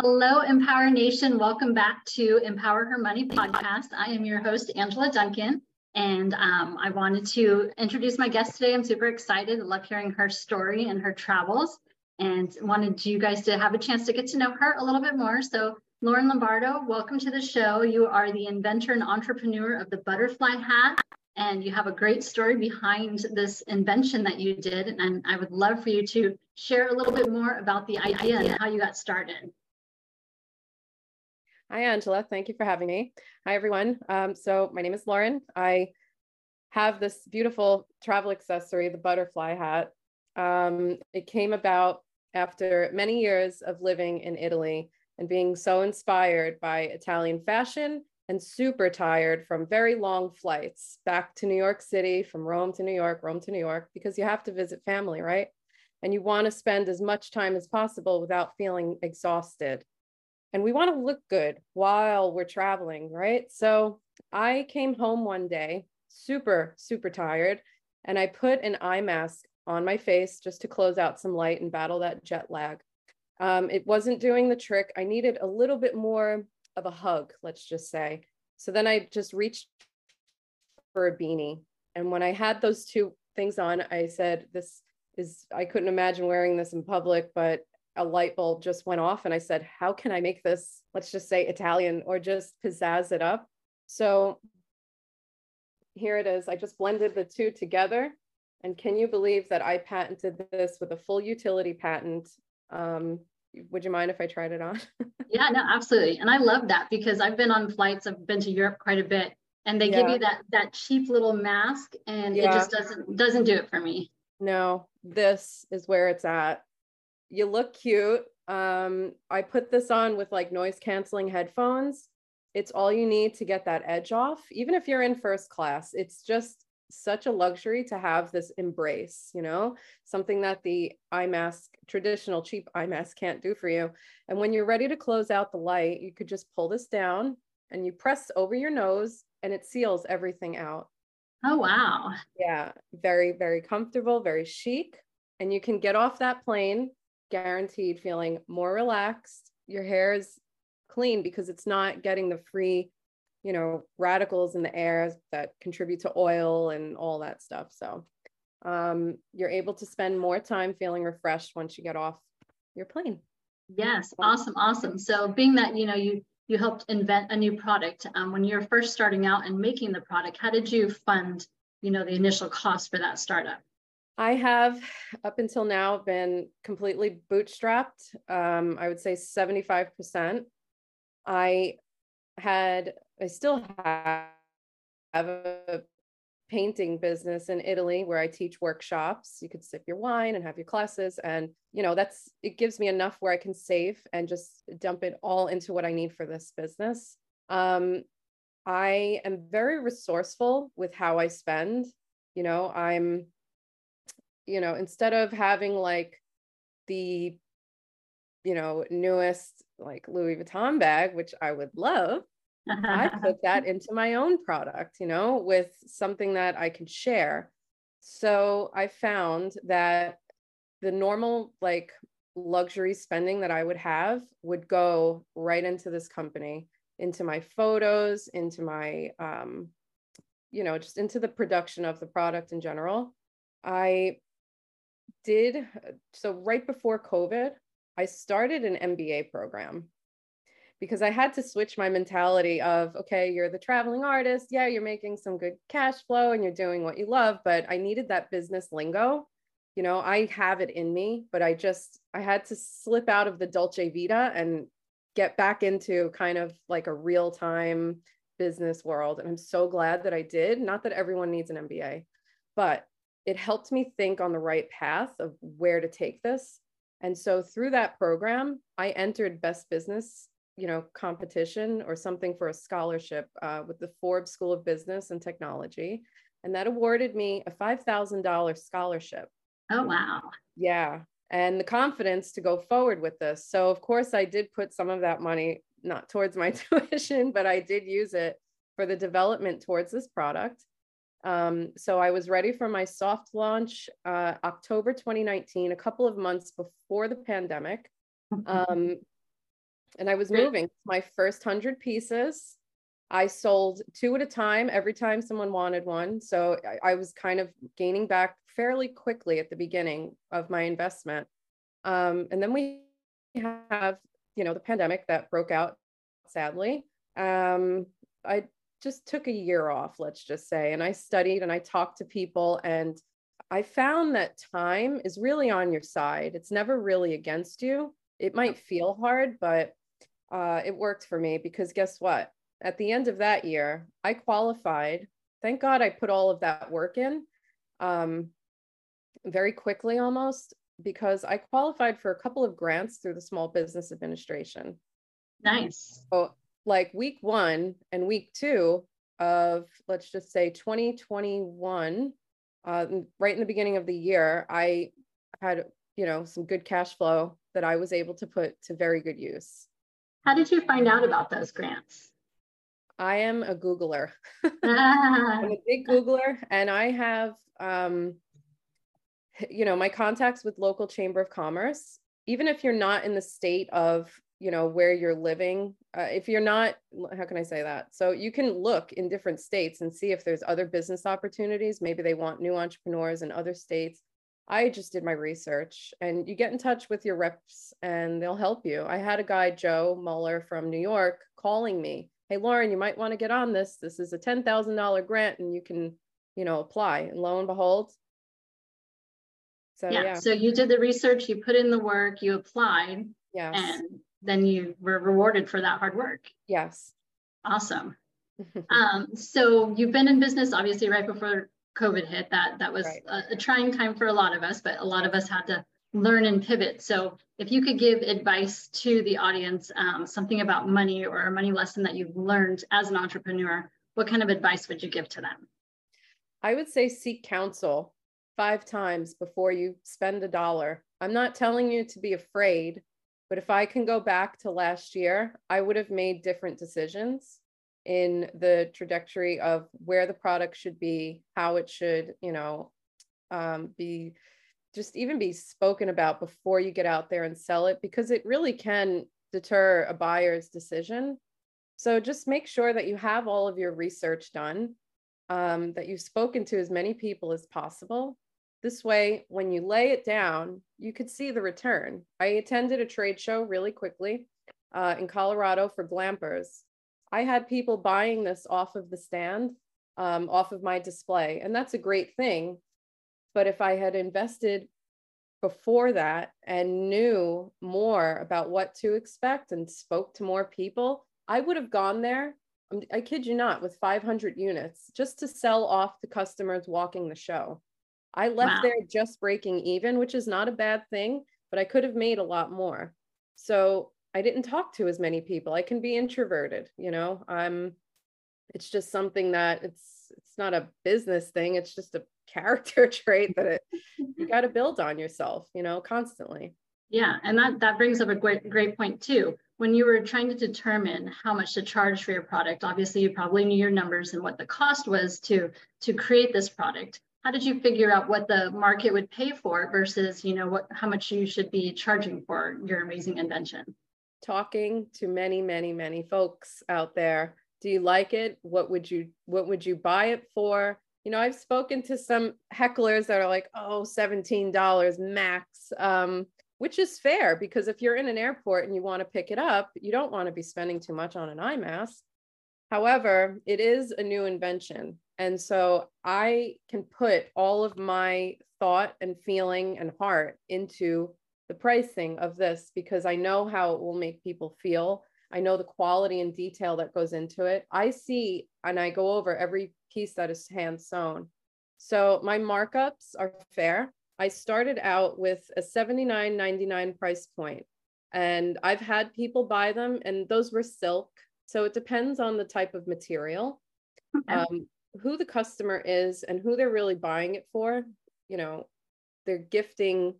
Hello, Empower Nation. Welcome back to Empower Her Money podcast. I am your host, Angela Duncan, and um, I wanted to introduce my guest today. I'm super excited. I love hearing her story and her travels, and wanted you guys to have a chance to get to know her a little bit more. So, Lauren Lombardo, welcome to the show. You are the inventor and entrepreneur of the butterfly hat, and you have a great story behind this invention that you did. And I would love for you to share a little bit more about the idea and how you got started. Hi, Angela. Thank you for having me. Hi, everyone. Um, so my name is Lauren. I have this beautiful travel accessory, the butterfly hat. Um, it came about after many years of living in Italy and being so inspired by Italian fashion and super tired from very long flights back to New York City, from Rome to New York, Rome to New York, because you have to visit family, right? And you want to spend as much time as possible without feeling exhausted and we want to look good while we're traveling, right? So I came home one day, super, super tired, and I put an eye mask on my face just to close out some light and battle that jet lag. Um, it wasn't doing the trick. I needed a little bit more of a hug, let's just say. So then I just reached for a beanie. And when I had those two things on, I said, This is, I couldn't imagine wearing this in public, but a light bulb just went off and I said, how can I make this, let's just say Italian or just pizzazz it up? So here it is. I just blended the two together. And can you believe that I patented this with a full utility patent? Um, would you mind if I tried it on? yeah, no, absolutely. And I love that because I've been on flights, I've been to Europe quite a bit, and they yeah. give you that that cheap little mask and yeah. it just doesn't doesn't do it for me. No, this is where it's at you look cute. Um, I put this on with like noise canceling headphones. It's all you need to get that edge off. Even if you're in first class, it's just such a luxury to have this embrace, you know, something that the eye mask, traditional cheap eye mask can't do for you. And when you're ready to close out the light, you could just pull this down and you press over your nose and it seals everything out. Oh, wow. Yeah, very, very comfortable, very chic. And you can get off that plane guaranteed feeling more relaxed. Your hair is clean because it's not getting the free, you know, radicals in the air that contribute to oil and all that stuff. So um, you're able to spend more time feeling refreshed once you get off your plane. Yes, awesome, awesome. So being that you know you you helped invent a new product um, when you're first starting out and making the product, how did you fund you know the initial cost for that startup? I have up until now been completely bootstrapped. Um, I would say 75%. I had, I still have, a painting business in Italy where I teach workshops. You could sip your wine and have your classes. And, you know, that's, it gives me enough where I can save and just dump it all into what I need for this business. Um, I am very resourceful with how I spend. You know, I'm, you know, instead of having like the, you know, newest like Louis Vuitton bag, which I would love, I put that into my own product, you know, with something that I can share. So I found that the normal like luxury spending that I would have would go right into this company, into my photos, into my, um, you know, just into the production of the product in general. I did so right before COVID, I started an MBA program because I had to switch my mentality of, okay, you're the traveling artist. Yeah, you're making some good cash flow and you're doing what you love, but I needed that business lingo. You know, I have it in me, but I just, I had to slip out of the Dolce Vita and get back into kind of like a real time business world. And I'm so glad that I did. Not that everyone needs an MBA, but it helped me think on the right path of where to take this. And so through that program, I entered best business, you know, competition or something for a scholarship uh, with the Forbes School of Business and Technology. And that awarded me a $5,000 scholarship. Oh, wow. Yeah. And the confidence to go forward with this. So, of course, I did put some of that money not towards my tuition, but I did use it for the development towards this product. Um, so I was ready for my soft launch uh, October 2019, a couple of months before the pandemic. Um, and I was moving my first hundred pieces. I sold two at a time every time someone wanted one. So I, I was kind of gaining back fairly quickly at the beginning of my investment. Um, and then we have, you know, the pandemic that broke out, sadly. Um, I just took a year off, let's just say, and I studied and I talked to people and I found that time is really on your side. It's never really against you. It might feel hard, but uh, it worked for me because guess what? At the end of that year, I qualified. Thank God I put all of that work in um, very quickly almost because I qualified for a couple of grants through the Small Business Administration. Nice. So, like week one and week two of, let's just say 2021, uh, right in the beginning of the year, I had, you know, some good cash flow that I was able to put to very good use. How did you find out about those grants? I am a Googler. Ah. I'm a big Googler, and I have, um, you know, my contacts with local chamber of commerce. Even if you're not in the state of, you know, where you're living, uh, if you're not, how can I say that? So you can look in different states and see if there's other business opportunities. Maybe they want new entrepreneurs in other states. I just did my research and you get in touch with your reps and they'll help you. I had a guy, Joe Muller from New York, calling me. Hey, Lauren, you might want to get on this. This is a $10,000 grant and you can, you know, apply. And lo and behold. So, yeah. yeah. So you did the research, you put in the work, you applied. yeah. And then you were rewarded for that hard work. Yes. Awesome. um, so you've been in business obviously right before COVID hit. That that was right. a, a, trying time for a lot of us, but a lot of us had to learn and pivot. So if you could give advice to the audience, um, something about money or a money lesson that you've learned as an entrepreneur, what kind of advice would you give to them? I would say seek counsel five times before you spend a dollar. I'm not telling you to be afraid, but if I can go back to last year, I would have made different decisions in the trajectory of where the product should be, how it should, you know, um, be just even be spoken about before you get out there and sell it, because it really can deter a buyer's decision. So just make sure that you have all of your research done, um, that you've spoken to as many people as possible. This way, when you lay it down, you could see the return. I attended a trade show really quickly uh, in Colorado for glampers. I had people buying this off of the stand, um, off of my display, and that's a great thing. But if I had invested before that and knew more about what to expect and spoke to more people, I would have gone there. I kid you not, with 500 units just to sell off to customers walking the show. I left wow. there just breaking even, which is not a bad thing, but I could have made a lot more. So I didn't talk to as many people. I can be introverted, you know. I'm it's just something that it's it's not a business thing, it's just a character trait that it you got to build on yourself, you know, constantly. Yeah, and that that brings up a great great point too. When you were trying to determine how much to charge for your product, obviously you probably knew your numbers and what the cost was to to create this product. How did you figure out what the market would pay for versus, you know, what how much you should be charging for your amazing invention? talking to many, many, many folks out there. Do you like it? What would you what would you buy it for? You know, I've spoken to some hecklers that are like, oh, $17 max. Um, which is fair because if you're in an airport and you want to pick it up, you don't want to be spending too much on an eye mask. However, it is a new invention. And so I can put all of my thought and feeling and heart into the pricing of this because I know how it will make people feel. I know the quality and detail that goes into it. I see and I go over every piece that is hand sewn. So my markups are fair. I started out with a $79.99 price point and I've had people buy them and those were silk. So it depends on the type of material, okay. um, who the customer is and who they're really buying it for. You know, they're gifting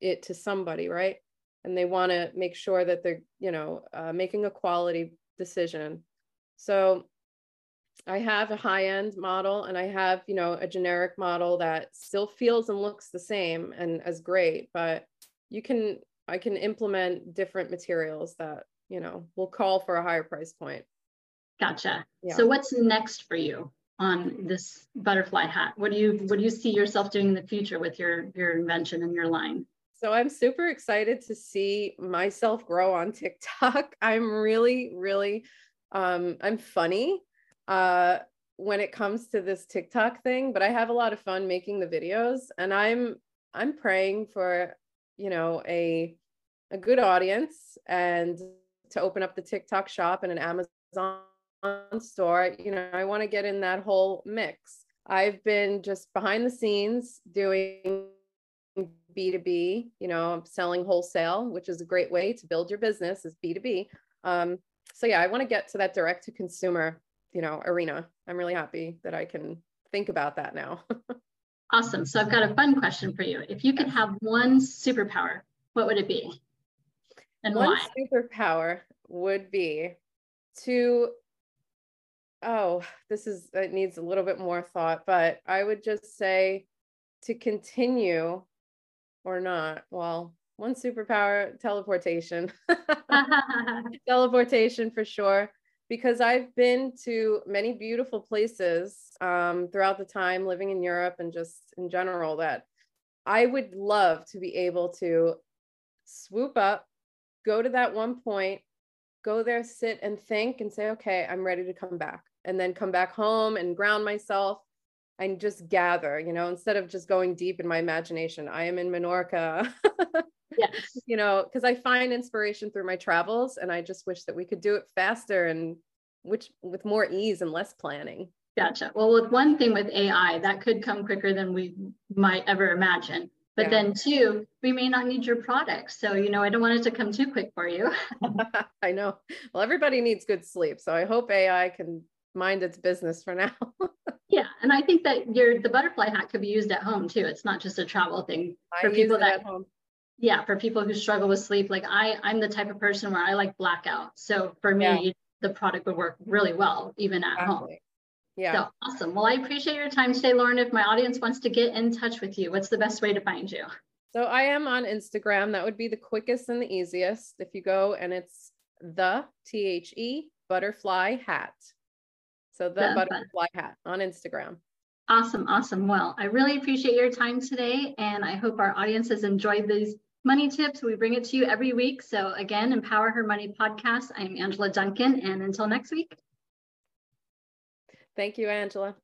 it to somebody, right? And they want to make sure that they're, you know, uh, making a quality decision. So I have a high end model and I have, you know, a generic model that still feels and looks the same and as great, but you can I can implement different materials that, you know, will call for a higher price point. Gotcha. Yeah. So what's next for you on this butterfly hat? What do you what do you see yourself doing in the future with your your invention and your line? So I'm super excited to see myself grow on TikTok. I'm really, really, um, I'm funny uh, when it comes to this TikTok thing, but I have a lot of fun making the videos, and I'm I'm praying for you know a a good audience and to open up the TikTok shop and an Amazon store. You know, I want to get in that whole mix. I've been just behind the scenes doing B2B, you know, selling wholesale, which is a great way to build your business is B2B. Um, so yeah, I want to get to that direct to consumer, you know, arena. I'm really happy that I can think about that now. awesome. So I've got a fun question for you. If you could have one superpower, what would it be? And one why? superpower would be to oh, this is it needs a little bit more thought, but I would just say to continue or not. Well, one superpower, teleportation. teleportation for sure. Because I've been to many beautiful places um, throughout the time living in Europe and just in general that I would love to be able to swoop up, go to that one point, go there, sit and think and say, okay, I'm ready to come back. And then come back home and ground myself and just gather, you know, instead of just going deep in my imagination. I am in Menorca. yes. You know, because I find inspiration through my travels and I just wish that we could do it faster and which with more ease and less planning. Gotcha. Well, with one thing with AI, that could come quicker than we might ever imagine. But yeah. then two, we may not need your product. So, you know, I don't want it to come too quick for you. I know. Well, everybody needs good sleep. So I hope AI can mind its business for now. yeah, and I think that your the butterfly hat could be used at home too. It's not just a travel thing for I people that Yeah, for people who struggle with sleep. Like I, I'm the type of person where I like blackout. So for me, yeah. the product would work really well even at exactly. home. Yeah. So awesome. Well, I appreciate your time today, Lauren. If my audience wants to get in touch with you, what's the best way to find you? So I am on Instagram. That would be the quickest and the easiest. If you go and it's the T H E butterfly hat. So the, butterfly hat on Instagram. Awesome, awesome. Well, I really appreciate your time today, and I hope our audience has enjoyed these money tips. We bring it to you every week. So again, Empower Her Money podcast. I'm Angela Duncan, and until next week. Thank you, Angela.